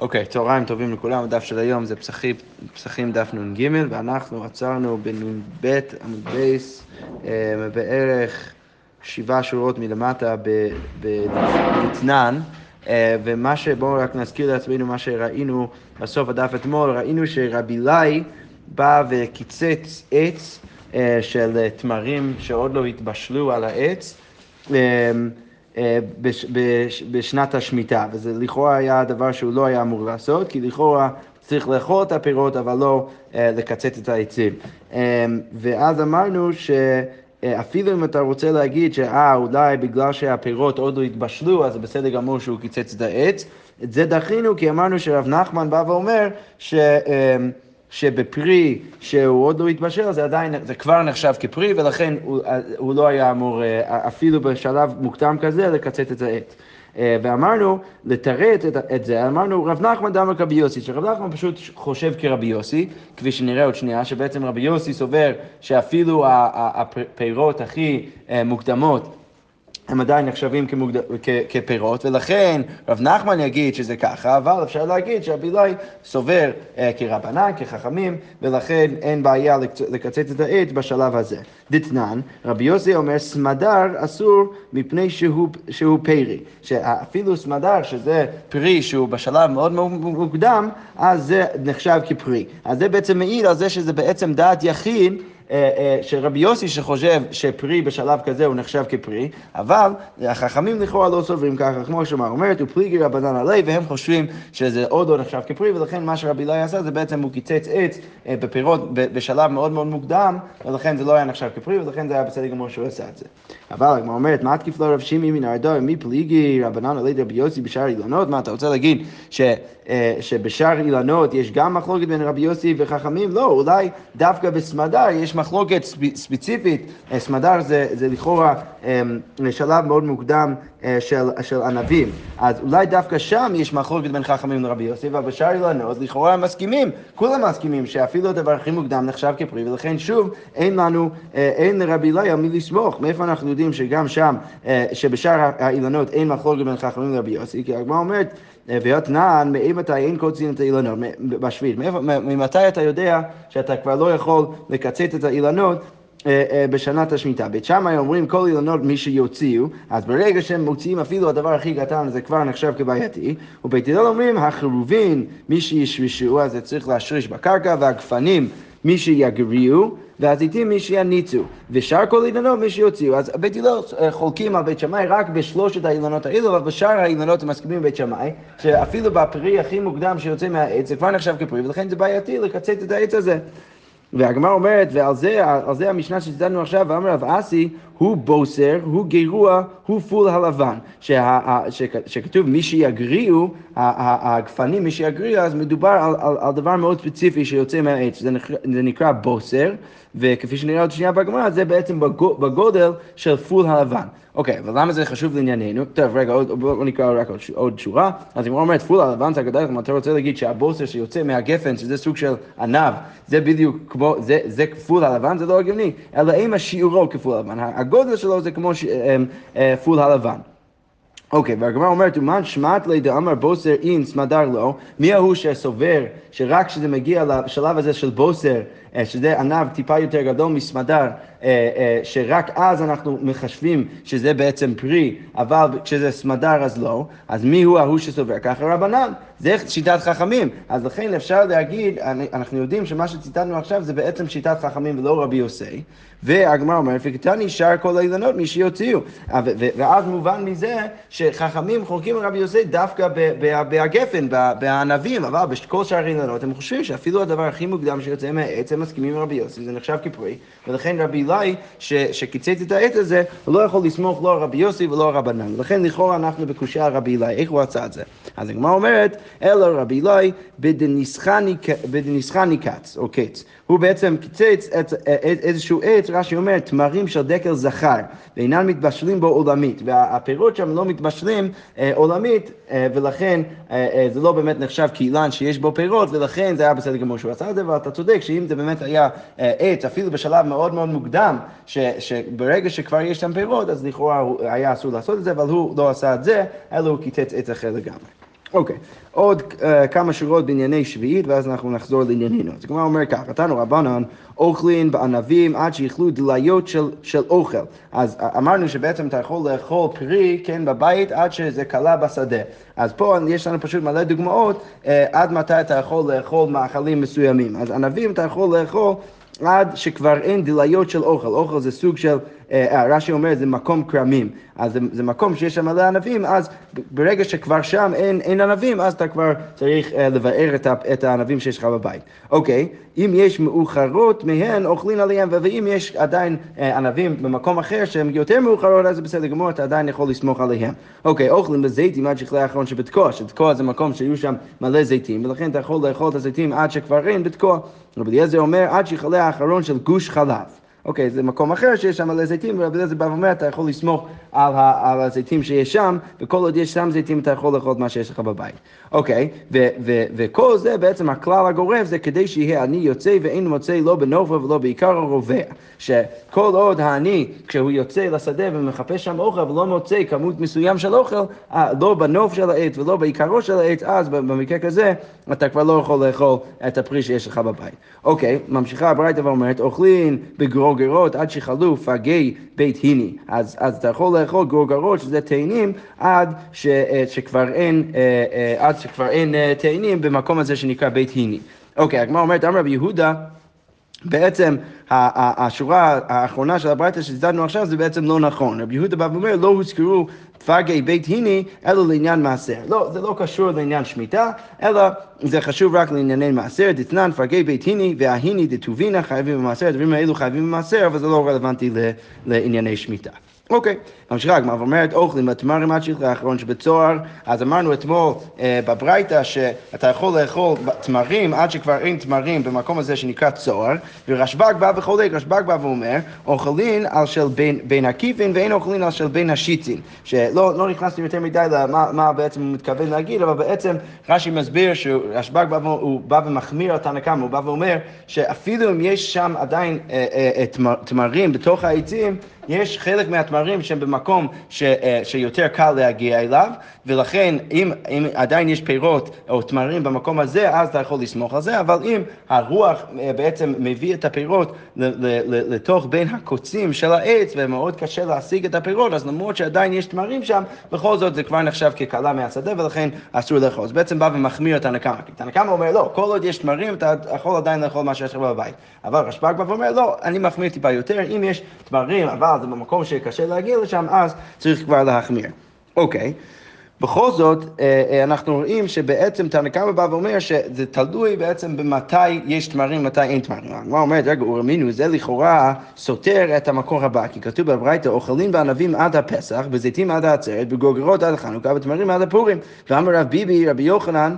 אוקיי, צהריים טובים לכולם, הדף של היום זה פסחים, פסחים דף נ"ג, ואנחנו עצרנו בנ"ב עמוד בייס אה, בערך שבעה שורות מלמטה בדתנן, אה, ומה ש... בואו רק נזכיר לעצמנו מה שראינו בסוף הדף אתמול, ראינו שרבי לי בא וקיצץ עץ אה, של תמרים שעוד לא התבשלו על העץ. אה, בש, בש, בשנת השמיטה, וזה לכאורה היה דבר שהוא לא היה אמור לעשות, כי לכאורה צריך לאכול את הפירות, אבל לא uh, לקצץ את העצים. Um, ואז אמרנו שאפילו אם אתה רוצה להגיד שאה, אולי בגלל שהפירות עוד לא התבשלו, אז זה בסדר גמור שהוא קיצץ את העץ, את זה דחינו כי אמרנו שרב נחמן בא ואומר ש... Um, שבפרי שהוא עוד לא התבשל, זה עדיין, זה כבר נחשב כפרי, ולכן הוא, הוא לא היה אמור אה, אפילו בשלב מוקדם כזה לקצץ את העט. אה, ואמרנו, לתרץ את, את זה, אמרנו רב נחמן דאמר כרבי יוסי, שרב נחמן פשוט חושב כרבי יוסי, כפי שנראה עוד שנייה, שבעצם רבי יוסי סובר שאפילו הפירות הכי אה, מוקדמות הם עדיין נחשבים כמוגד... כ... כפירות, ולכן רב נחמן יגיד שזה ככה, אבל אפשר להגיד שרבי לי סובר אה, כרבנן, כחכמים, ולכן אין בעיה לקצץ את העט בשלב הזה. דתנן, רבי יוסי אומר, סמדר אסור מפני שהוא, שהוא פרי. שאפילו סמדר, שזה פרי שהוא בשלב מאוד מוקדם, אז זה נחשב כפרי. אז זה בעצם מעיד על זה שזה בעצם דעת יחיד. אה, אה, של רבי יוסי שחושב שפרי בשלב כזה הוא נחשב כפרי, אבל החכמים לכאורה לא סוברים ככה, כמו שאומר, אומרת, הוא פליגי רבנן עלי, והם חושבים שזה עוד לא נחשב כפרי, ולכן מה שרבי אלי עשה זה בעצם הוא קיצץ עץ אה, בפירות בשלב מאוד מאוד מוקדם, ולכן זה לא היה נחשב כפרי, ולכן זה היה בסדר גמור שהוא עשה את זה. אבל הגמרא אומרת, מה תקיף לו רב שימי מן הרדו, מי פליגי רבנן עלי רבי יוסי בשאר אילנות? מה, אתה רוצה להגיד ש, שבשאר אילנות יש גם מחלוקת בין רבי יוסי וחכמים? לא, אולי דווקא בסמדר יש מחלוקת ספציפית, אה, סמדר זה, זה לכאורה אה, שלב מאוד מוקדם אה, של, של ענבים, אז אולי דווקא שם יש מחלוקת בין חכמים לרבי יוסי, אבל בשאר אילנות לכאורה מסכימים, כולם מסכימים שאפילו הדבר הכי מוקדם נחשב כפרי, ולכן שוב אין לנו, אין לרבי אלי על מי לסמוך, מאיפה אנחנו יודעים שגם שם, שבשאר האילנות אין מחלוקת בין חכמים לרבי יוסי, כי הגמרא אומרת ויתנן, מאימתי אין קוצין את האילנות, בשביעית, ממתי אתה יודע שאתה כבר לא יכול לקצץ את האילנות אה, אה, בשנת השמיטה. בית שמאי אומרים כל אילנות מי שיוציאו, אז ברגע שהם מוציאים אפילו הדבר הכי קטן זה כבר נחשב כבעייתי, ובית הלל אומרים החרובין מי שישרשו, אז זה צריך להשריש בקרקע, והגפנים מי שיגריעו, והזיתים מי שיניצו, ושאר כל אילנות מי שיוציאו. אז בית הלל אה, חולקים על בית שמאי רק בשלושת האילנות האלו, אבל בשאר האילנות הם מסכימים עם בית שמאי, שאפילו בפרי הכי מוקדם שיוצא מהעץ זה כבר נחשב כפרי, ולכן זה בעייתי לקצץ את העץ הזה. והגמרא אומרת, ועל זה, זה המשנה שציטטנו עכשיו, ואמר רב אסי, הוא בוסר, הוא גרוע, הוא פול הלבן. שה, ש, שכתוב משיגרעו, הגפנים משיגרעו, אז מדובר על, על, על דבר מאוד ספציפי שיוצא מהעץ, זה נקרא, זה נקרא בוסר, וכפי שנראה עוד שנייה בגמרא, זה בעצם בגודל של פול הלבן. אוקיי, אבל למה זה חשוב לענייננו? טוב, רגע, בואו נקרא רק עוד שורה. אז אם הוא אומר פול הלבן זה הגדול, אתה רוצה להגיד שהבוסר שיוצא מהגפן, שזה סוג של ענב, זה בדיוק כמו, זה, זה פול הלבן, זה לא הגיוני, אלא אימא שיעורו כפול הלבן. הגודל שלו זה כמו ש, אמ, אה, פול הלבן. אוקיי, והגמרא אומרת, ומאן שמעת ליה דאמר בוסר אין סמדר לא, מי ההוא שסובר שרק כשזה מגיע לשלב הזה של בוסר, אה, שזה ענב טיפה יותר גדול מסמדר, אה, אה, שרק אז אנחנו מחשבים שזה בעצם פרי, אבל כשזה סמדר אז לא, אז מי הוא ההוא שסובר? ככה רבנן, זה שיטת חכמים. אז לכן אפשר להגיד, אנחנו יודעים שמה שציטטנו עכשיו זה בעצם שיטת חכמים ולא רבי יוסי, והגמרא אומרת, וקטני שאר כל האילנות מי שיוציאו. ואז מובן מזה שחכמים חולקים על רבי יוסי דווקא בהגפן, בענבים, אבל בכל שאר האילנות הם חושבים שאפילו הדבר הכי מוקדם שיוצא מהעץ הם מסכימים עם רבי יוסי, זה נחשב כפרי, ולכן רבי אלי, שקיצץ את העץ הזה, הוא לא יכול לסמוך לא על רבי יוסי ולא על רבנן. ולכן לכאורה אנחנו בקושייה על רבי אלי, איך הוא עשה את זה? אז הגמרא אומרת, אלא רבי אלי בדניסחני קץ, או קץ. הוא בעצם קיצץ את, את, איזשהו עץ, רש"י אומר, תמרים של דקל זכר, ואינם מתבשלים בו עולמית, והפירות שם לא מתבשלים אה, עולמית, אה, ולכן אה, אה, זה לא באמת נחשב כאילן שיש בו פירות, ולכן זה היה בסדר גמור שהוא עשה את זה, ואתה צודק שאם זה באמת היה אה, עץ, אפילו בשלב מאוד מאוד מוקדם, ש, שברגע שכבר יש שם פירות, אז לכאורה היה אסור לעשות את זה, אבל הוא לא עשה את זה, אלא הוא קיצץ עץ אחר לגמרי. אוקיי, עוד uh, כמה שורות בענייני שביעית, ואז אנחנו נחזור לענייננו. אז הגמרא אומר ככה, נתנו רבנן, אוכלין בענבים עד שיאכלו דליות של, של אוכל. אז אמרנו שבעצם אתה יכול לאכול פרי, כן, בבית, עד שזה כלה בשדה. אז פה יש לנו פשוט מלא דוגמאות uh, עד מתי אתה יכול לאכול מאכלים מסוימים. אז ענבים אתה יכול לאכול עד שכבר אין דליות של אוכל. אוכל זה סוג של, רש"י אומר, זה מקום כרמים. אז זה, זה מקום שיש שם מלא ענבים, אז ברגע שכבר שם אין, אין ענבים, אז אתה כבר צריך אה, לבאר את, את הענבים שיש לך בבית. אוקיי, אם יש מאוחרות מהן, אוכלים עליהם, ואם יש עדיין אה, ענבים במקום אחר שהם יותר מאוחרות, אז זה בסדר גמור, אתה עדיין יכול לסמוך עליהם. אוקיי, אוכלים בזיתים עד שכלי האחרון שבתקוע, שתקוע זה מקום שהיו שם מלא זיתים, ולכן אתה יכול לאכול את הזיתים עד שכבר אין בתקוע. רבי אליעזר אומר, עד שיכלה האחרון של גוש חלב. אוקיי, זה מקום אחר שיש שם מלא זיתים, ורבי אליעזר בא ואומר, אתה יכול לסמוך על, ה, על הזיתים שיש שם, וכל עוד יש שם זיתים אתה יכול לאכול את מה שיש לך בבית. אוקיי, ו, ו, וכל זה בעצם הכלל הגורף זה כדי שיהיה עני יוצא ואין מוצא לא בנובה ולא בעיקר הרובע. שכל עוד העני, כשהוא יוצא לשדה ומחפש שם אוכל ולא מוצא כמות מסוים של אוכל, אה, לא בנוף של העץ ולא בעיקרו של העץ, אז במקרה כזה אתה כבר לא יכול לאכול את הפרי שיש לך בבית. אוקיי, ממשיכה הברייתא ואומרת, אוכלים בגרוגרות עד שחלו פגי בית היני. אז, אז אתה יכול לאכול גרוגרות, שזה תאנים, עד ש, אה, שכבר אין, אה, עד שכבר אין תאנים במקום הזה שנקרא בית היני. אוקיי, הגמרא אומרת, אמר רבי יהודה, בעצם השורה האחרונה של הברייתא שציטטנו עכשיו זה בעצם לא נכון. רבי יהודה בא ואומר, לא הוזכרו פגי בית היני, אלא לעניין מעשר. לא, זה לא קשור לעניין שמיטה, אלא זה חשוב רק לענייני מעשר. דתנן פגי בית היני וההיני דטובינה חייבים במעשר, הדברים האלו חייבים במעשר, אבל זה לא רלוונטי לענייני שמיטה. אוקיי, ממשיכה הגמרא ואומרת, אוכלים בתמרים עד שיכלה האחרון שבצוהר, אז אמרנו אתמול אה, בברייתא שאתה יכול לאכול תמרים עד שכבר אין תמרים במקום הזה שנקרא צוהר, ורשב"ג בא וחולק, רשב"ג בא ואומר, אוכלין על של בין, בין הכיפין ואין אוכלין על של בין השיצין, שלא לא נכנסתי יותר מדי למה בעצם הוא מתכוון להגיד, אבל בעצם רש"י מסביר שרשב"ג בא, הוא בא ומחמיר על תנא קמא, הוא בא ואומר שאפילו אם יש שם עדיין אה, אה, אה, תמרים בתוך העצים, יש חלק מהתמרים שהם במקום ש, אה, שיותר קל להגיע אליו, ולכן אם, אם עדיין יש פירות או תמרים במקום הזה, אז אתה יכול לסמוך על זה, אבל אם הרוח אה, בעצם מביא את הפירות לתוך בין הקוצים של העץ, ומאוד קשה להשיג את הפירות, אז למרות שעדיין יש תמרים שם, בכל זאת זה כבר נחשב כקלה מהשדה, ולכן אסור לאכול. אז בעצם בא ומחמיר את הנקמה. כי הנקמה אומר, לא, כל עוד יש תמרים, אתה יכול עדיין לאכול מה שיש לך בבית. אבל רשב"ג בא ואומר, לא, אני מחמיר טיפה יותר, אם יש תמרים, אבל זה במקום שקשה להגיע לשם, אז צריך כבר להחמיר. אוקיי. בכל זאת, אה, אה, אנחנו רואים שבעצם תנא קמא בא ואומר שזה תלוי בעצם במתי יש תמרים, מתי אין תמרים. הגמרא אומרת, רגע, ורמינו, זה לכאורה סותר את המקור הבא, כי כתוב בברייתא, אוכלים בענבים עד הפסח, בזיתים עד העצרת, בגוגרות עד החנוכה, בתמרים עד הפורים. ואמר רב ביבי, רבי יוחנן,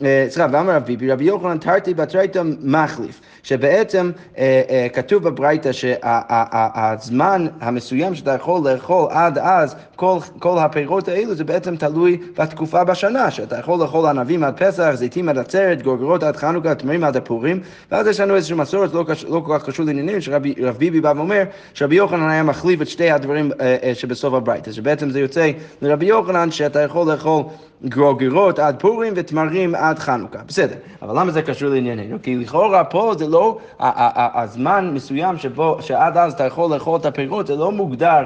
סליחה, ואמר רב ביבי, רבי יוחנן תרתי בתרייתא מחליף, שבעצם אה, אה, כתוב בברייתא שהזמן המסוים שאתה יכול לאכול עד אז, כל, הפירות האלו זה בעצם תלוי בתקופה בשנה, שאתה יכול לאכול ענבים עד פסח, זיתים עד עצרת, גורגרות עד חנוכה, תמרים עד הפורים, ואז יש לנו איזושהי מסורת לא, לא כל כך קשור לעניינים, שרב ביבי בא ואומר שרבי יוחנן היה מחליף את שתי הדברים שבסוף הברייתא, שבעצם זה יוצא לרבי יוחנן שאתה יכול לאכול גרוגרות עד פורים ותמרים עד חנוכה. בסדר, אבל למה זה קשור לענייננו? כי לכאורה פה זה לא, הזמן מסוים שבו, שעד אז אתה יכול לאכול את הפירות, זה לא מוגדר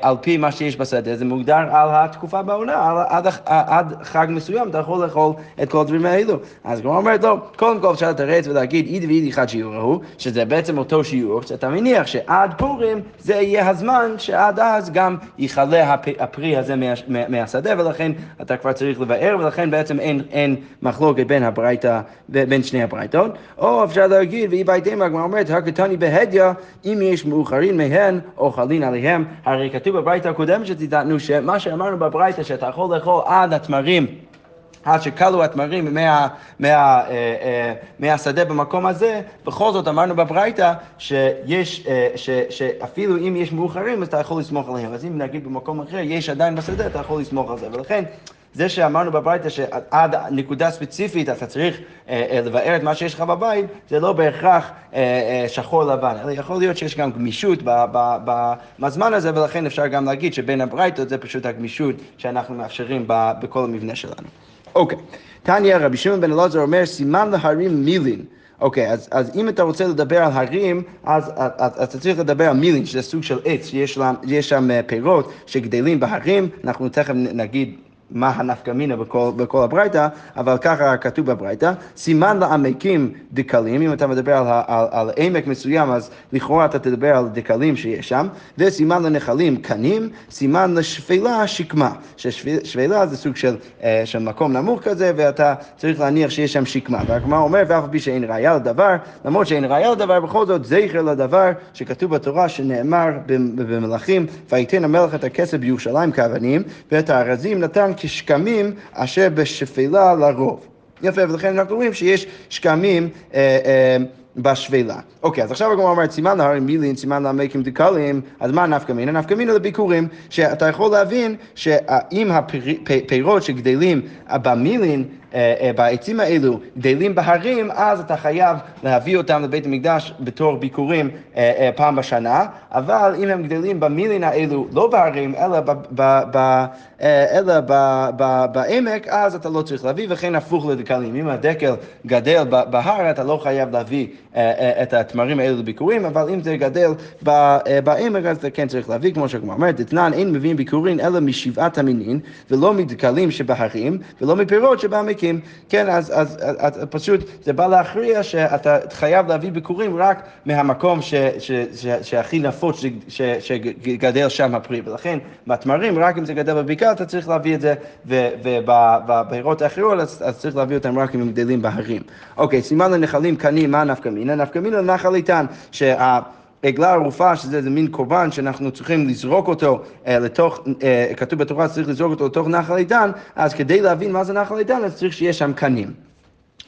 על פי מה שיש בשדה, זה מוגדר על התקופה בעונה, עד, עד חג מסוים אתה יכול לאכול את כל הדברים האלו. אז כמו אומרת, לא, קודם כל אפשר לתרץ ולהגיד אידי ואידי חד שיעור ההוא, שזה בעצם אותו שיעור, שאתה מניח שעד פורים זה יהיה הזמן שעד אז גם יכלה הפרי הזה מה, מה, מהשדה, ולכן אתה כבר צריך לבאר, ולכן בעצם אין, אין מחלוקת בין הברייתא, בין שני הברייתות. או אפשר להגיד, ואי בהתאמה, הגמרא אומרת, הקטני בהדיא, אם יש מאוחרים מהן, אוכלין עליהם, הרי כתוב בברייתא הקודמת שציטטנו, שמה שאמרנו בברייתא, שאתה יכול לאכול עד התמרים. עד שכלו התמרים מה, מה, אה, אה, מהשדה במקום הזה, בכל זאת אמרנו בברייתא שיש, אה, ש, שאפילו אם יש מאוחרים אז אתה יכול לסמוך עליהם. אז אם נגיד במקום אחר יש עדיין בשדה, אתה יכול לסמוך על זה. ולכן זה שאמרנו בברייתא שעד נקודה ספציפית אתה צריך אה, אה, לבאר את מה שיש לך בבית, זה לא בהכרח אה, אה, שחור לבן, אלא יכול להיות שיש גם גמישות בזמן הזה, ולכן אפשר גם להגיד שבין הברייתות זה פשוט הגמישות שאנחנו מאפשרים בכל המבנה שלנו. אוקיי. תניא רבי שמעון בן אלעזר אומר, סימן להרים מילין. אוקיי, אז, אז אם אתה רוצה לדבר על הרים, אז אתה צריך לדבר על מילין, שזה סוג של עץ, שיש שם אה, פירות שגדלים בהרים, אנחנו תכף נגיד מה הנפקא מינה בכל, בכל הברייתא, אבל ככה כתוב בברייתא, סימן לעמקים דקלים, אם אתה מדבר על, על, על עמק מסוים, אז לכאורה אתה תדבר על דקלים שיש שם, וסימן לנחלים קנים, סימן לשפלה שקמה, ששפלה זה סוג של, אה, של מקום נמוך כזה, ואתה צריך להניח שיש שם שקמה. והגמרא אומר, ואף פי שאין ראיה לדבר, למרות שאין ראיה לדבר, בכל זאת זכר לדבר שכתוב בתורה שנאמר במלכים, וייתן המלך את הכסף בירושלים כאבנים, ואת הארזים נתן כשקמים אשר בשפלה לרוב. יפה, ולכן אנחנו רואים שיש שקמים אה, אה, בשפלה. אוקיי, אז עכשיו הגמרא אומרת, סימן להרים מילין, סימן לעמקים דקלים, אז מה נפקא מינה? נפקא מינה לביקורים, שאתה יכול להבין שאם הפירות שגדלים במילין, בעצים האלו גדלים בהרים, אז אתה חייב להביא אותם לבית המקדש בתור ביקורים אה, פעם בשנה, אבל אם הם גדלים במילין האלו, לא בהרים, אלא, ב, ב, ב, אלא ב, ב, בעמק, אז אתה לא צריך להביא, וכן הפוך לדקלים. אם הדקל גדל בהר, אתה לא חייב להביא את התמרים האלו לביקורים, אבל אם זה גדל בעמק, אז אתה כן צריך להביא, כמו שכמו אומרת, אתנן אין מביאים ביקורים אלא משבעת המינין, ולא מדקלים שבהרים, ולא מפירות שבעמק. צדיקים, כן, אז, אז, אז, אז פשוט זה בא להכריע שאתה חייב להביא ביקורים רק מהמקום ש, ש, ש, שהכי נפוץ שגדל שם הפרי, ולכן בתמרים, רק אם זה גדל בבקעה, אתה צריך להביא את זה, ובפירות האחרות, אז, אז צריך להביא אותם רק אם הם גדלים בהרים. אוקיי, סימן לנחלים קנים, מה נפקא מינא? נפקא מינא לנחל איתן, שה... עגלה ערופה, שזה מין קורבן שאנחנו צריכים לזרוק אותו אה, לתוך, אה, כתוב בתורה שצריך לזרוק אותו לתוך נחל עידן, אז כדי להבין מה זה נחל עידן, אז צריך שיהיה שם קנים.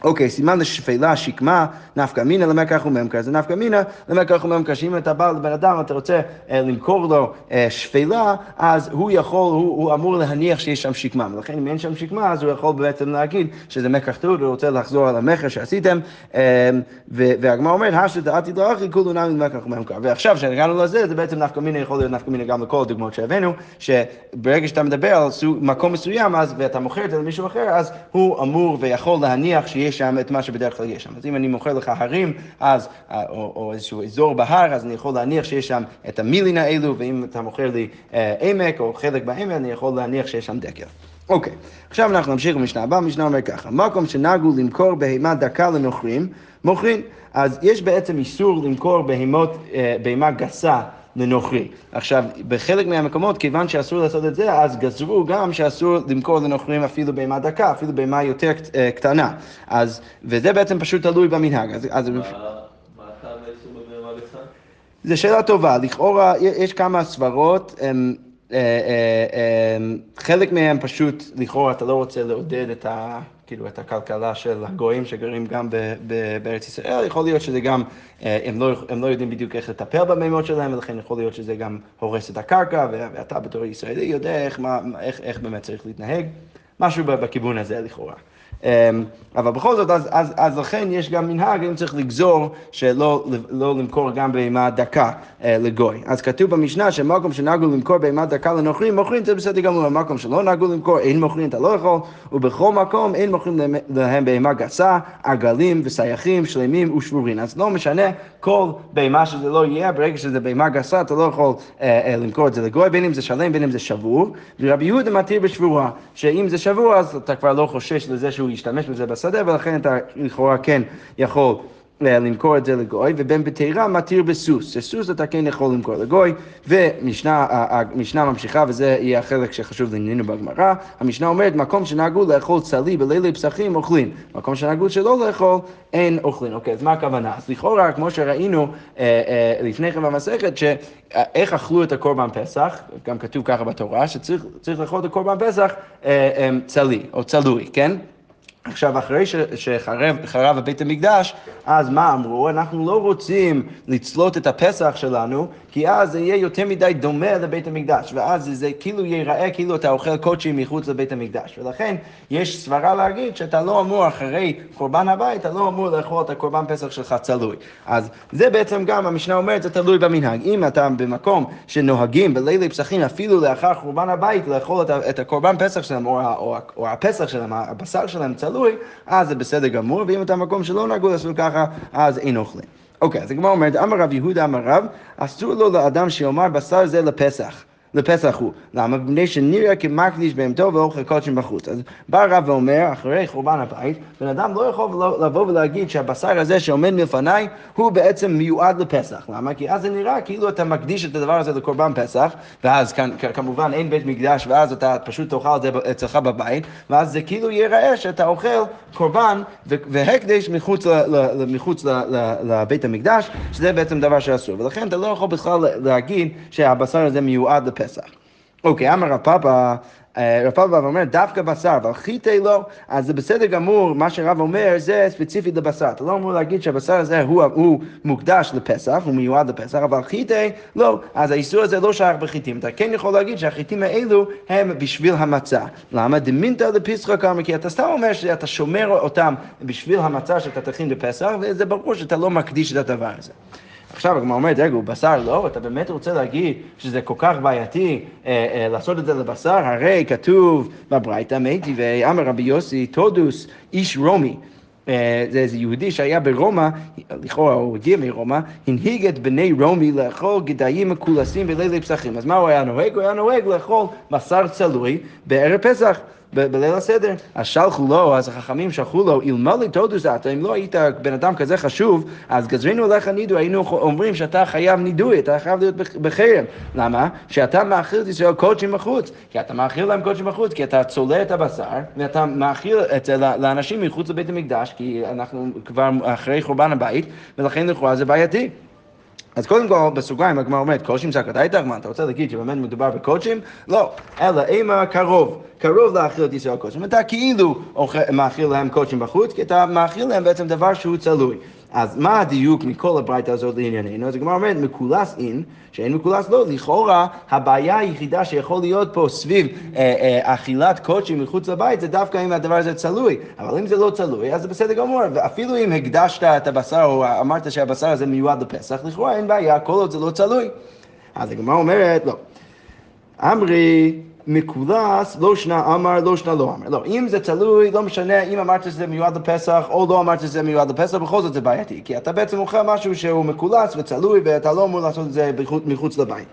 אוקיי, סימן לשפלה, שקמה, נפקא מינא למקח וממכר. זה נפקא מינא למקח וממכר, שאם אתה בא לבן אדם ואתה רוצה אה, למכור לו אה, שפלה, אז הוא יכול, הוא, הוא אמור להניח שיש שם שקמה. ולכן אם אין שם שקמה, אז הוא יכול בעצם להגיד שזה מקח טעות, הוא רוצה לחזור על המכר שעשיתם. אה, והגמרא אומרת, דעתי לא אחי, כולו נמי למקח וממכר. ועכשיו, כשהגענו לזה, זה בעצם נפקא מינא יכול להיות נפקא מינא גם לכל הדוגמאות שהבאנו, שברגע שאתה מדבר על מקום מסוים, אז, ואתה מוכר את זה למישהו אחר, אז הוא אמור ויכול להניח שיש יש שם את מה שבדרך כלל יש שם. אז אם אני מוכר לך הרים, אז, אה, או, או איזשהו אזור בהר, אז אני יכול להניח שיש שם את המילין האלו, ואם אתה מוכר לי אה, עמק או חלק בעמק, אני יכול להניח שיש שם דקל. אוקיי, עכשיו אנחנו נמשיך במשנה הבאה, המשנה אומר ככה, מקום שנהגו למכור בהמה דקה לנוכרים, מוכרים. אז יש בעצם איסור למכור בהמות, אה, בהמה גסה לנוכרי. עכשיו, בחלק מהמקומות, כיוון שאסור לעשות את זה, אז גזרו גם שאסור למכור לנוכרים אפילו בהמה דקה, אפילו בהמה יותר אה, קטנה. אז, וזה בעצם פשוט תלוי במנהג. אז, אז... זו שאלה טובה. לכאורה, יש כמה סברות. אה, אה, חלק מהם פשוט, לכאורה, אתה לא רוצה לעודד את ה... כאילו את הכלכלה של הגויים שגרים גם בארץ ישראל, יכול להיות שזה גם, אה, הם לא, הם לא יודעים בדיוק איך לטפל במימות שלהם, ולכן יכול להיות שזה גם הורס את הקרקע, ואתה בתור ישראלי יודע איך, מה, איך, איך באמת צריך להתנהג, משהו בכיוון הזה לכאורה. אמ, אבל בכל זאת, אז, אז, אז לכן יש גם מנהג, אם צריך לגזור, שלא לא למכור גם בהמה דקה אה, לגוי. אז כתוב במשנה שמקום שנהגו למכור בהמה דקה לנוכרים, מוכרים זה בסדר גמור, במקום שלא נהגו למכור, אין מוכרים, אתה לא יכול, ובכל מקום אין מוכרים להם בהמה גסה, עגלים וסייחים, שלמים ושבורים. אז לא משנה, כל בהמה שזה לא יהיה, ברגע שזה בהמה גסה, אתה לא יכול אה, אה, למכור את זה לגוי, בין אם זה שלם, בין אם זה שבור. ורבי יהודה מתיר בשבורה, שאם זה שבור, אז אתה כבר לא חושש לזה שהוא ישתמש בזה בשדה, ולכן אתה לכאורה כן יכול למכור את זה לגוי, ובין בתירה מתיר בסוס. שסוס אתה כן יכול למכור לגוי, ומשנה ממשיכה, וזה יהיה החלק שחשוב לענייננו בגמרא. המשנה אומרת, מקום שנהגו לאכול צלי בלילי פסחים אוכלים. מקום שנהגו שלא לאכול, אין אוכלים. אוקיי, אז מה הכוונה? אז לכאורה, כמו שראינו אה, אה, לפני כן במסכת, שאיך אכלו את הקורבן פסח, גם כתוב ככה בתורה, שצריך לאכול את הקורבן פסח אה, צלי, או צלוי, כן? עכשיו, אחרי שחרב חרב בית המקדש, אז מה אמרו? אנחנו לא רוצים לצלות את הפסח שלנו, כי אז זה יהיה יותר מדי דומה לבית המקדש, ואז זה, כאילו ייראה כאילו אתה אוכל קודשים מחוץ לבית המקדש. ולכן יש סברה להגיד שאתה לא אמור, אחרי קורבן הבית, אתה לא אמור לאכול את הקורבן פסח שלך צלוי. אז זה בעצם גם, המשנה אומרת, זה תלוי במנהג. אם אתה במקום שנוהגים בלילי פסחים, אפילו לאחר חורבן הבית, לאכול את, הקורבן פסח שלהם, או, או, או הפסח שלהם, הבשר שלהם צלוי, אז זה בסדר גמור, ואם אתה במקום שלא נהגו לעשות ככה, אז אין אוכלים. אוקיי, אז הגמרא אומרת, אמר רב יהודה אמר רב, אסור לו לאדם שיאמר בשר זה לפסח. לפסח הוא. למה? מפני שנראה כמקדיש בהמתו ואוכל קודשים בחוץ. אז בא הרב ואומר, אחרי חורבן הבית, בן אדם לא יכול לבוא ולהגיד שהבשר הזה שעומד מלפניי, הוא בעצם מיועד לפסח. למה? כי אז זה נראה כאילו אתה מקדיש את הדבר הזה לקורבן פסח, ואז כאן, כמובן אין בית מקדש, ואז אתה פשוט תאכל את זה אצלך בבית, ואז זה כאילו ייראה שאתה אוכל קורבן והקדש מחוץ, ל- ל- מחוץ ל- ל- לבית המקדש, שזה בעצם דבר שאסור. ולכן אתה לא יכול בכלל להגיד שהבשר הזה מיועד לפסח. אוקיי, אמר רב פאפא, אה, רב פאפא אומר, דווקא בשר, אבל חיטי לא, אז זה בסדר גמור, מה שרב אומר זה ספציפית לבשר. אתה לא אמור להגיד שהבשר הזה הוא, הוא מוקדש לפסח, הוא מיועד לפסח, אבל חיטי לא, אז האיסור הזה לא שייך בחיטים. אתה כן יכול להגיד שהחיטים האלו הם בשביל המצה. למה? דמינתא לפסחא כמה, כי אתה סתם אומר שאתה שומר אותם בשביל המצה שאתה תכין בפסח, וזה ברור שאתה לא מקדיש את הדבר הזה. עכשיו הגמרא אומרת, רגע, הוא בשר לא? אתה באמת רוצה להגיד שזה כל כך בעייתי אה, אה, לעשות את זה לבשר? הרי כתוב בברייתא, מייטי ואמר רבי יוסי, תודוס, איש רומי. אה, זה איזה יהודי שהיה ברומא, לכאורה הוא הגיע מרומא, הנהיג את בני רומי לאכול גדיים מקולסים בלילי פסחים. אז מה הוא היה נוהג? הוא היה נוהג לאכול בשר צלוי בערב פסח. בליל הסדר, אז שלחו לו, אז החכמים שלחו לו, אלמלא תודו זאת, אם לא היית בן אדם כזה חשוב, אז גזרנו עליך נידוי, היינו אומרים שאתה חייב נידוי, אתה חייב להיות בח- בחרם. למה? שאתה מאכיל את ישראל קודשים בחוץ. כי אתה מאכיל להם קודשים בחוץ, כי אתה צולע את הבשר, ואתה מאכיל את זה לאנשים מחוץ לבית המקדש, כי אנחנו כבר אחרי חורבן הבית, ולכן לכאורה זה בעייתי. אז קודם כל, בסוגריים, הגמרא אומרת, קודשים זכת איתך? מה, אתה רוצה להגיד שבאמת מדובר בקודשים? לא, אלא אימה קרוב, קרוב להאכיל את ישראל קודשים. אתה כאילו מאכיל להם קודשים בחוץ, כי אתה מאכיל להם בעצם דבר שהוא צלוי. אז מה הדיוק מכל הברייתא הזאת לענייננו? אז הגמרא אומרת, מקולס אין, שאין מקולס לא, לכאורה הבעיה היחידה שיכול להיות פה סביב אה, אה, אכילת קודשים מחוץ לבית זה דווקא אם הדבר הזה צלוי, אבל אם זה לא צלוי אז זה בסדר גמור, ואפילו אם הקדשת את הבשר או אמרת שהבשר הזה מיועד לפסח, לכאורה אין בעיה, כל עוד זה לא צלוי. אז הגמרא אומרת, לא. אמרי מקולס, לא שנה אמר, לא שנה לא אמר. לא, אם זה תלוי, לא משנה אם אמרת שזה מיועד לפסח או לא אמרת שזה מיועד לפסח, בכל זאת זה בעייתי. כי אתה בעצם אוכל משהו שהוא מקולס וצלוי ואתה לא אמור לעשות את זה מחוץ לבית.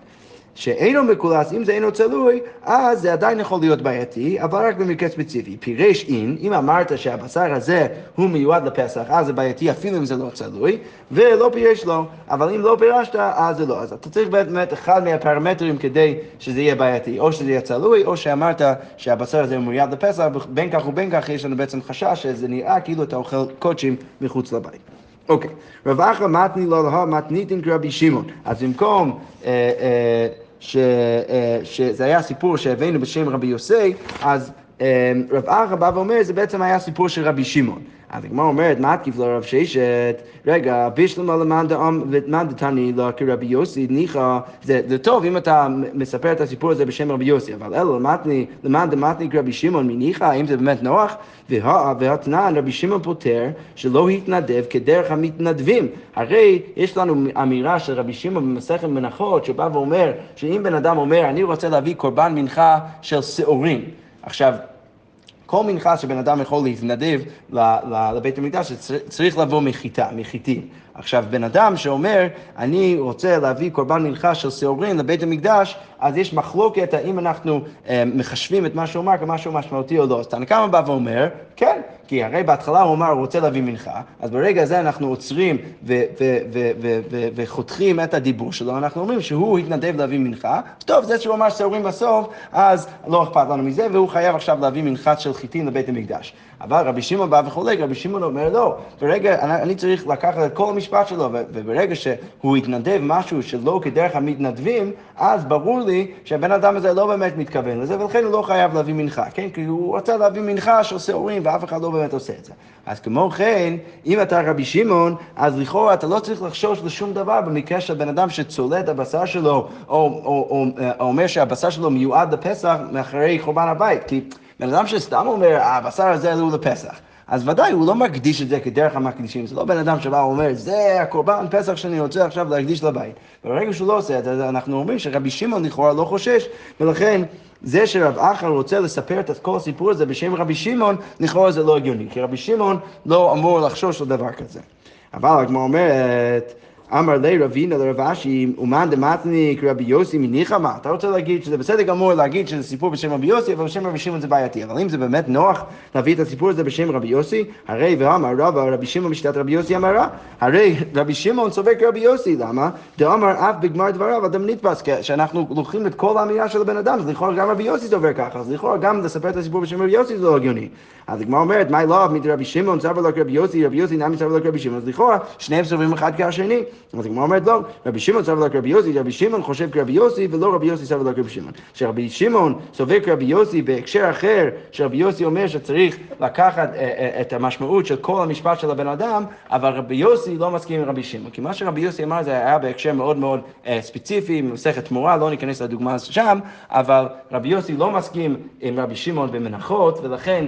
שאינו מקולס, אם זה אינו צלוי, אז זה עדיין יכול להיות בעייתי, אבל רק במקרה ספציפי. פירש אין, אם אמרת שהבשר הזה הוא מיועד לפסח, אז זה בעייתי אפילו אם זה לא צלוי, ולא פירש לו, אבל אם לא פירשת, אז זה לא. אז אתה צריך באמת אחד מהפרמטרים כדי שזה יהיה בעייתי, או שזה יהיה צלוי, או שאמרת שהבשר הזה הוא מיועד לפסח, בין כך ובין כך יש לנו בעצם חשש שזה נראה כאילו אתה אוכל קודשים מחוץ לבית. אוקיי, רב אחא מתני לא להא מתניתין כרבי שמעון. אז במקום אה, אה, אה, שזה היה סיפור שהבאנו בשם רבי יוסי, אז רב אחא בא ואומר, זה בעצם היה סיפור של רבי שמעון. אז הגמרא אומרת, מה תקיף לרב ששת? רגע, בישלמה למאן דאם ומאן דתני לו כרבי יוסי, ניחא, זה, טוב אם אתה מספר את הסיפור הזה בשם רבי יוסי, אבל אלו למאן דמתני כרבי שמעון מניחא, האם זה באמת נוח? וה- והתנן רבי שמעון פוטר שלא התנדב כדרך המתנדבים. הרי יש לנו אמירה של רבי שמעון במסכת מנחות, שבא ואומר שאם בן אדם אומר, אני רוצה להביא קורבן מנחה של שעורים. עכשיו, כל מנחה שבן אדם יכול להתנדב לבית המקדש, צריך לבוא מחיטה, מחיטים. עכשיו, בן אדם שאומר, אני רוצה להביא קורבן מנחה של שעורים לבית המקדש, אז יש מחלוקת האם אנחנו אה, מחשבים את מה שהוא אמר כמשהו משמעותי או לא. אז תנא קמא בא ואומר, כן, כי הרי בהתחלה הוא אמר, הוא רוצה להביא מנחה, אז ברגע הזה אנחנו עוצרים וחותכים את הדיבור שלו, אנחנו אומרים שהוא התנדב להביא מנחה, טוב, זה שהוא אמר שעורים בסוף, אז לא אכפת לנו מזה, והוא חייב עכשיו להביא מנחת של חיטים לבית המקדש. אבל רבי שמעון בא וחולק, רבי שמעון אומר לא, ברגע, אני, אני צריך לקחת את כל המשפט שלו, וברגע שהוא יתנדב משהו שלא כדרך המתנדבים, אז ברור לי שהבן אדם הזה לא באמת מתכוון לזה, ולכן הוא לא חייב להביא מנחה, כן? כי הוא רצה להביא מנחה שעושה הורים, ואף אחד לא באמת עושה את זה. אז כמו כן, אם אתה רבי שמעון, אז לכאורה אתה לא צריך לחשוש לשום דבר במקרה של בן אדם שצולד הבשר שלו, או, או, או, או, או אומר שהבשר שלו מיועד לפסח מאחורי חורבן הבית. כי בן אדם שסתם אומר, הבשר הזה הוא לפסח. אז ודאי, הוא לא מקדיש את זה כדרך המקדישים, זה לא בן אדם שבא ואומר, זה הקורבן פסח שאני רוצה עכשיו להקדיש לבית. ברגע שהוא לא עושה את זה, אנחנו אומרים שרבי שמעון לכאורה לא חושש, ולכן זה שרב אחר רוצה לספר את כל הסיפור הזה בשם רבי שמעון, לכאורה זה לא הגיוני, כי רבי שמעון לא אמור לחשוש לדבר כזה. אבל הגמרא אומרת, אמר לי רבינה לרב אשי, אומן דמתניק רבי יוסי מניחא מה? אתה רוצה להגיד שזה בסדר גמור להגיד שזה סיפור בשם רבי יוסי, אבל בשם רבי שמעון זה בעייתי. אבל אם זה באמת נוח להביא את הסיפור הזה בשם רבי יוסי, הרי ואמר רבא רבי שמעון בשיטת רבי יוסי אמרה, הרי רבי שמעון סובר כרבי יוסי, למה? דאמר אף בגמר דבריו אדם נתפס, שאנחנו לוקחים את כל האמירה של הבן אדם, אז לכאורה גם רבי יוסי סובר ככה, אז לכאורה גם לספר את הסיפור בשם רבי יוסי זה לא הגיוני. אז הגמרא אומרת, מה לא רבי שמעון סבר לו כרבי יוסי, רבי יוסי נמי סבר לו כרבי שמעון, אז לכאורה שניהם סוברים אחד כשני. אז הגמרא אומרת לא, רבי שמעון סבר לו כרבי יוסי, רבי שמעון חושב כרבי יוסי, ולא רבי יוסי סבר לו כרבי שמעון. שרבי שמעון סובר כרבי יוסי בהקשר אחר, שרבי יוסי אומר שצריך לקחת אה, אה, את המשמעות של כל המשפט של הבן אדם, אבל רבי יוסי לא מסכים עם רבי שמעון. כי מה שרבי יוסי אמר זה היה בהקשר מאוד מאוד אה, ספציפי, ממסכת תמורה, לא ניכנס לדוגמה שם, אבל רבי יוסי לא מסכים עם רבי שמעון במנחות, ולכן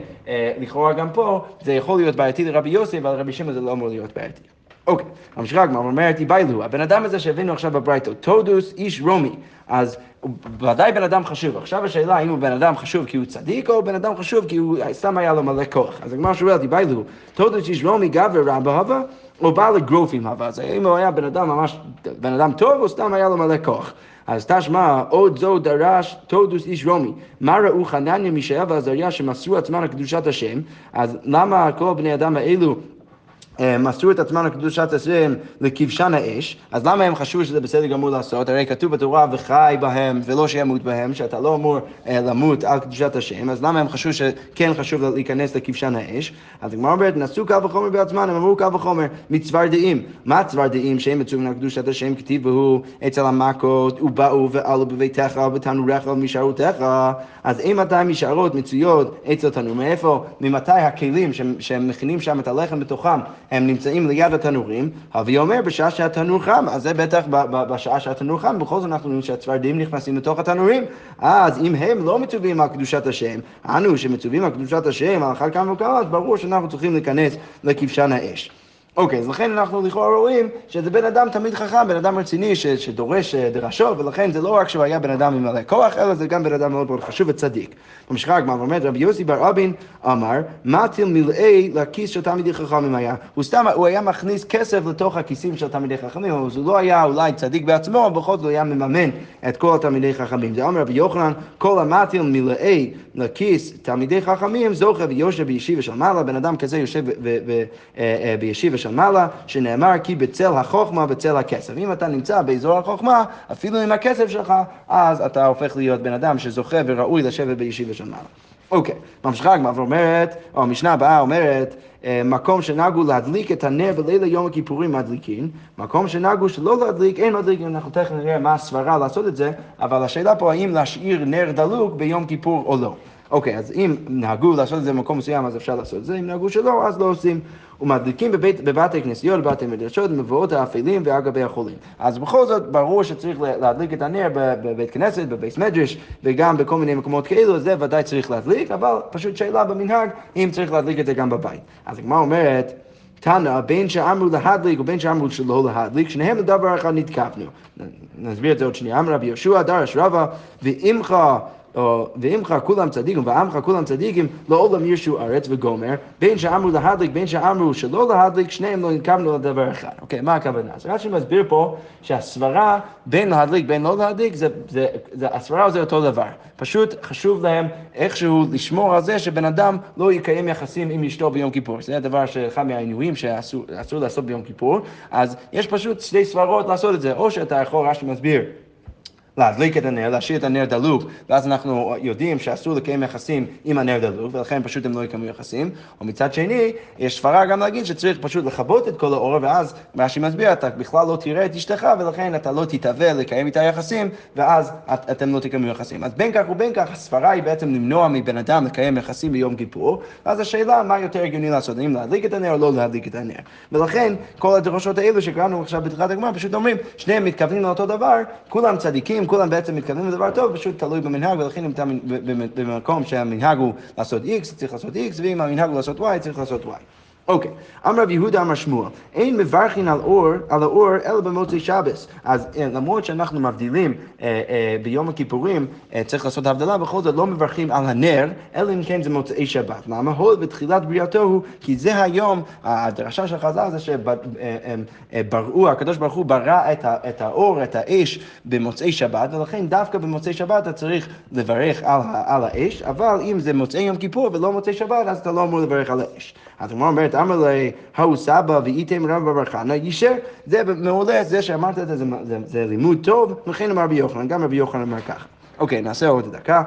לכאורה גם פה זה יכול להיות בעייתי לרבי יוסי, אבל לרבי שמעון זה לא אמור להיות בעייתי. אוקיי, ממשיכה הגמרא אומרת, איבאילו, הבן אדם הזה שהבאנו עכשיו בברייתו, טודוס איש רומי, אז הוא ודאי בן אדם חשוב. עכשיו השאלה האם הוא בן אדם חשוב כי הוא צדיק, או בן אדם חשוב כי הוא סתם היה לו מלא כוח. אז הגמרא שואלת, איבאילו, טודוס איש רומי גבר רבא הווה, או בא לגרופים הווה. אז האם הוא היה בן אדם ממש, בן אדם טוב, או סתם היה לו מלא כוח. אז תשמע, עוד זו דרש תודוס איש רומי. מה ראו חנניה, מישאל ועזריה שמסרו עצמם לקדושת השם, אז למה כל בני אדם האלו מסרו את עצמם לקדושת השם לכבשן האש, אז למה הם חשבו שזה בסדר גמור לעשות? הרי כתוב בתורה וחי בהם ולא שימות בהם, שאתה לא אמור אה, למות על קדושת השם, אז למה הם חשבו שכן חשוב להיכנס לכבשן האש? אז הגמרא אומרת, נשאו קל וחומר בעצמם, הם אמרו קל וחומר מצוורדעים. מה צוורדעים שהם מצווים על קדושת השם, כתיב והוא אצל המכות, ובאו ועלו בביתך ובתנוריך ומשערותיך, אז אם מתי משערות מצויות אצל תנור, מאיפה, ממתי הכלים שהם מכינים שם את הלחם בתוכם הם נמצאים ליד התנורים, אבי אומר בשעה שהתנור חם, אז זה בטח בשעה שהתנור חם, בכל זאת אנחנו רואים שהצפרדים נכנסים לתוך התנורים, אז אם הם לא מצווים על קדושת השם, אנו שמצווים על קדושת השם, על אחת כמה וכמה, אז ברור שאנחנו צריכים להיכנס לכבשן האש. אוקיי, אז לכן אנחנו לכאורה רואים שזה בן אדם תמיד חכם, בן אדם רציני ש, שדורש אה, דרשות, ולכן זה לא רק שהוא היה בן אדם עם מלא כוח, אלא זה גם בן אדם מאוד מאוד חשוב וצדיק. ממשיכה הגמרא ואומרת, רבי יוסי בר אבין אמר, מטיל מלאי לכיס של תלמידי חכמים היה. הוא סתם, הוא היה מכניס כסף לתוך הכיסים של תלמידי חכמים, אבל הוא לא היה אולי צדיק בעצמו, אבל בכל זאת הוא היה מממן את כל התלמידי חכמים. זה אומר רבי יוחנן, כל המטיל מלאי לכיס תלמידי חכמים, זוכה ויושב בישיבה של מעלה, בן אדם כזה יושב אה, אה, בישיבה מעלה, שנאמר כי בצל החוכמה בצל הכסף. אם אתה נמצא באזור החוכמה, אפילו עם הכסף שלך, אז אתה הופך להיות בן אדם שזוכה וראוי לשבת בישיבה של מעלה. אוקיי, ממשיכה הגמרא ואומרת, או המשנה הבאה אומרת, אה, מקום שנהגו להדליק את הנר בלילה יום הכיפורים מדליקין, מקום שנהגו שלא להדליק אין מדליקים, אנחנו תכף נראה מה הסברה לעשות את זה, אבל השאלה פה האם להשאיר נר דלוק ביום כיפור או לא. אוקיי, אז אם נהגו לעשות את זה במקום מסוים, אז אפשר לעשות את זה, אם נהגו שלא, אז לא עושים. ומדליקים בבית, בבתי כנסיות, בבתי מדרשות, מבואות האפלים ועל גבי החולים. אז בכל זאת, ברור שצריך להדליק את הנר בבית כנסת, בבית מדרש, וגם בכל מיני מקומות כאלו, זה ודאי צריך להדליק, אבל פשוט שאלה במנהג, אם צריך להדליק את זה גם בבית. אז הגמרא אומרת, תנא, בין שאמרו להדליק ובין שאמרו שלא להדליק, שניהם לדבר אחד נתקפנו. נסביר את זה עוד שנייה. אמר רבי יהושע, דרש רבא, ואימך ואמך כולם צדיקים ועמך כולם צדיקים לעולם ירשו ארץ וגומר בין שאמרו להדליק בין שאמרו שלא להדליק שניהם לא נתכוונו לדבר אחד. אוקיי, מה הכוונה? אז רש"י מסביר פה שהסברה בין להדליק בין לא להדליק זה, זה, זה, הסברה זה אותו דבר. פשוט חשוב להם איכשהו לשמור על זה שבן אדם לא יקיים יחסים עם אשתו ביום כיפור. זה הדבר שאחד מהעינויים שאסור לעשות ביום כיפור. אז יש פשוט שתי סברות לעשות את זה. או שאתה יכול, רש"י מסביר להדליק את הנר, להשאיר את הנר דלוק, ואז אנחנו יודעים שאסור לקיים יחסים עם הנר דלוק, ולכן פשוט הם לא יקיימו יחסים. או מצד שני, יש סברה גם להגיד שצריך פשוט לכבות את כל האור, ואז רש"י מסביר, אתה בכלל לא תראה את אשתך, ולכן אתה לא תתהווה לקיים איתה יחסים, ואז את, אתם לא תקיימו יחסים. אז בין כך ובין כך, הסברה היא בעצם למנוע מבן אדם לקיים יחסים ביום כיפור, ואז השאלה מה יותר הגיוני לעשות, האם להדליק את הנר או לא להדליק את הנר. ולכן, כל הדרשות האלו שקראנו עכשיו בתחילת הגמרא, פשוט אומרים, שניהם מתכוונים לאותו דבר, כולם צדיקים, כולם בעצם מתכוונים לדבר טוב, פשוט תלוי במנהג, ולכן אם אתה במקום שהמנהג הוא לעשות X, צריך לעשות X, ואם המנהג הוא לעשות Y, צריך לעשות Y. אוקיי, אמר רב יהודה אמר שמואל, אין מברכין על אור, על האור, אלא במוצאי שבס. אז אה, למרות שאנחנו מבדילים אה, אה, ביום הכיפורים, אה, צריך לעשות הבדלה, בכל זאת לא מברכים על הנר, אלא אם כן זה מוצאי שבת. למה? הול בתחילת בריאתו הוא, כי זה היום, הדרשה של חז"ל זה שבראו, הקדוש ברוך הוא ברא את, ה, את האור, את האש, במוצאי שבת, ולכן דווקא במוצאי שבת אתה צריך לברך על, על האש, אבל אם זה מוצאי יום כיפור ולא מוצאי שבת, אז אתה לא אמור לברך על האש. אז הגמרא אומרת, אמר לי, ההוא סבא ואיתם רב בר חנא, יישר, זה מעולה, זה שאמרת את זה, זה, זה, זה לימוד טוב, וכן אמר רבי יוחנן, גם רבי יוחנן אמר ככה. אוקיי, נעשה עוד דקה.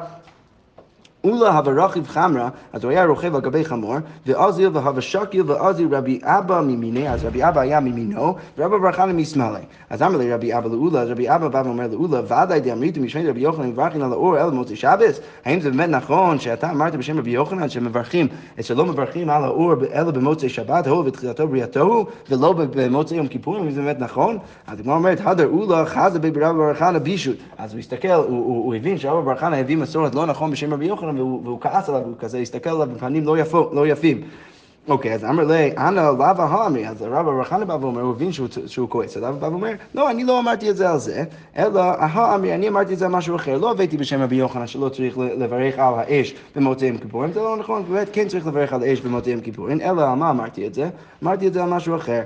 אולה הווה רכיב חמרה, אז הוא היה רוכב על גבי חמור, ואוזיל והווה שקיל ואוזיל רבי אבא ממיני, אז רבי אבא היה ממינו, ורבי בר חנא משמאלי. אז אמר לי רבי אבא לאולה, אז רבי אבא בא ואומר לאולה, ודאי דאמריתם משמי רבי יוחנן מברכים על האור אל מוצאי שבס? האם זה באמת נכון שאתה אמרת בשם רבי יוחנן שמברכים, שלא מברכים על האור אלא במוצאי שבת, הוא ותחילתו בריאתו, ולא במוצאי יום כיפורים, אם זה באמת נכון? אז הגמרא אומרת, הדר אולה חזה ברבי בר חנא בישות. אז הוא הסתכל, הוא הבין שרבי בר חנא הביא מסורת לא נכון בשם רבי יוחנן, והוא, והוא כעס עליו, הוא כזה הסתכל עליו בפנים לא, יפו, לא יפים. אוקיי, אז אמר לי, אנא לאו האמרי, אז הרב הרחנה בא ואומר, הוא הבין שהוא, שהוא כועס עליו, בא ואומר, לא, אני לא אמרתי את זה על זה, אלא האמרי, אני אמרתי את זה על משהו אחר, לא הבאתי בשם רבי יוחנן שלא צריך לברך על האש במוצאי יום כיפורים, זה לא נכון, באמת כן צריך לברך על האש במוצאי יום כיפורים, אלא על מה אמרתי את זה? אמרתי את זה על משהו אחר.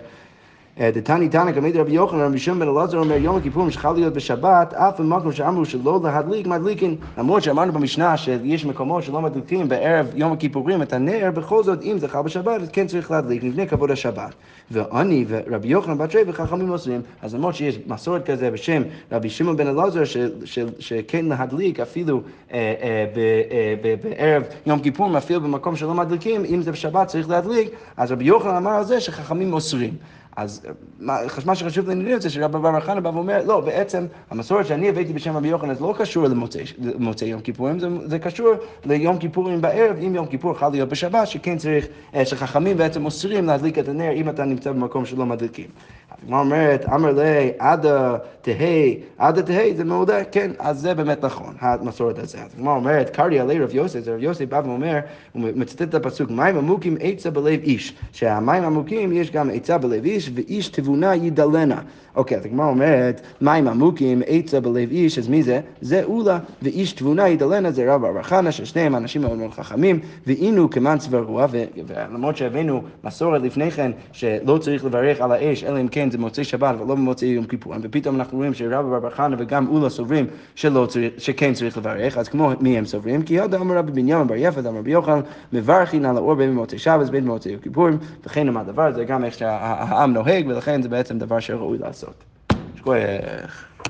דתני תנא כמד רבי יוחנן, רבי שמעון בן אלעזר אומר יום הכיפורים שחל להיות בשבת, אף במקום שאמרו שלא להדליק מדליקין, למרות שאמרנו במשנה שיש מקומות שלא מדליקים בערב יום הכיפורים את הנר, בכל זאת אם זה חל בשבת אז כן צריך להדליק לפני כבוד השבת. ואני ורבי יוחנן בת רי וחכמים אוסרים, אז למרות שיש מסורת כזה בשם רבי שמעון בן אלעזר שכן להדליק אפילו אה, אה, בערב יום כיפורים, אפילו במקום שלא מדליקים, אם זה בשבת צריך להדליק, אז רבי יוחנן אמר על זה שחכמים אוסרים. אז מה, מה שחשוב לעניין זה שרבי בר חנא בא ואומר, לא, בעצם המסורת שאני הבאתי בשם רבי יוחנן זה לא קשור למוצאי יום כיפורים, זה, זה קשור ליום כיפורים בערב, אם יום כיפור חל להיות בשבת, שכן צריך, שחכמים בעצם אוסרים להדליק את הנר אם אתה נמצא במקום שלא מדליקים. הגמרא אומרת, אמר לי, עדה תהי, עדה תהי זה מעודה, כן, אז זה באמת נכון, המסורת הזה. אז הגמרא אומרת, קרעי עלי רב יוסף, רב יוסף בא ואומר, הוא מצטט את הפסוק, מים עמוקים עצה בלב איש, שהמים עמוקים יש גם עצה בלב איש, ואיש תבונה ידלנה. אוקיי, אז הגמרא אומרת, מים עמוקים, עצה בלב איש, אז מי זה? זה אולה, ואיש תבונה ידלנה זה רב בר חנא, ששניהם אנשים מאוד מאוד חכמים, ואינו כמן צבא ולמרות שהבאנו מסורת לפני כן, שלא צריך לברך על האש, אלא אם כן זה מוצאי שבת ולא במוצאי יום כיפורים, ופתאום אנחנו רואים שרב בר חנא וגם אולה סוברים שלא צריך, שכן צריך לברך, אז כמו מי הם סוברים? כי ידע אמר רבי בנימין בר יפת, אמר רבי יוחנן, מברכין על האור בין במוצאי שבת בין במוצאי יום כיפורים, וכן עם הדבר, זה גם איך שהעם נוהג, ולכן זה בעצם דבר שראוי לעשות. שכוח.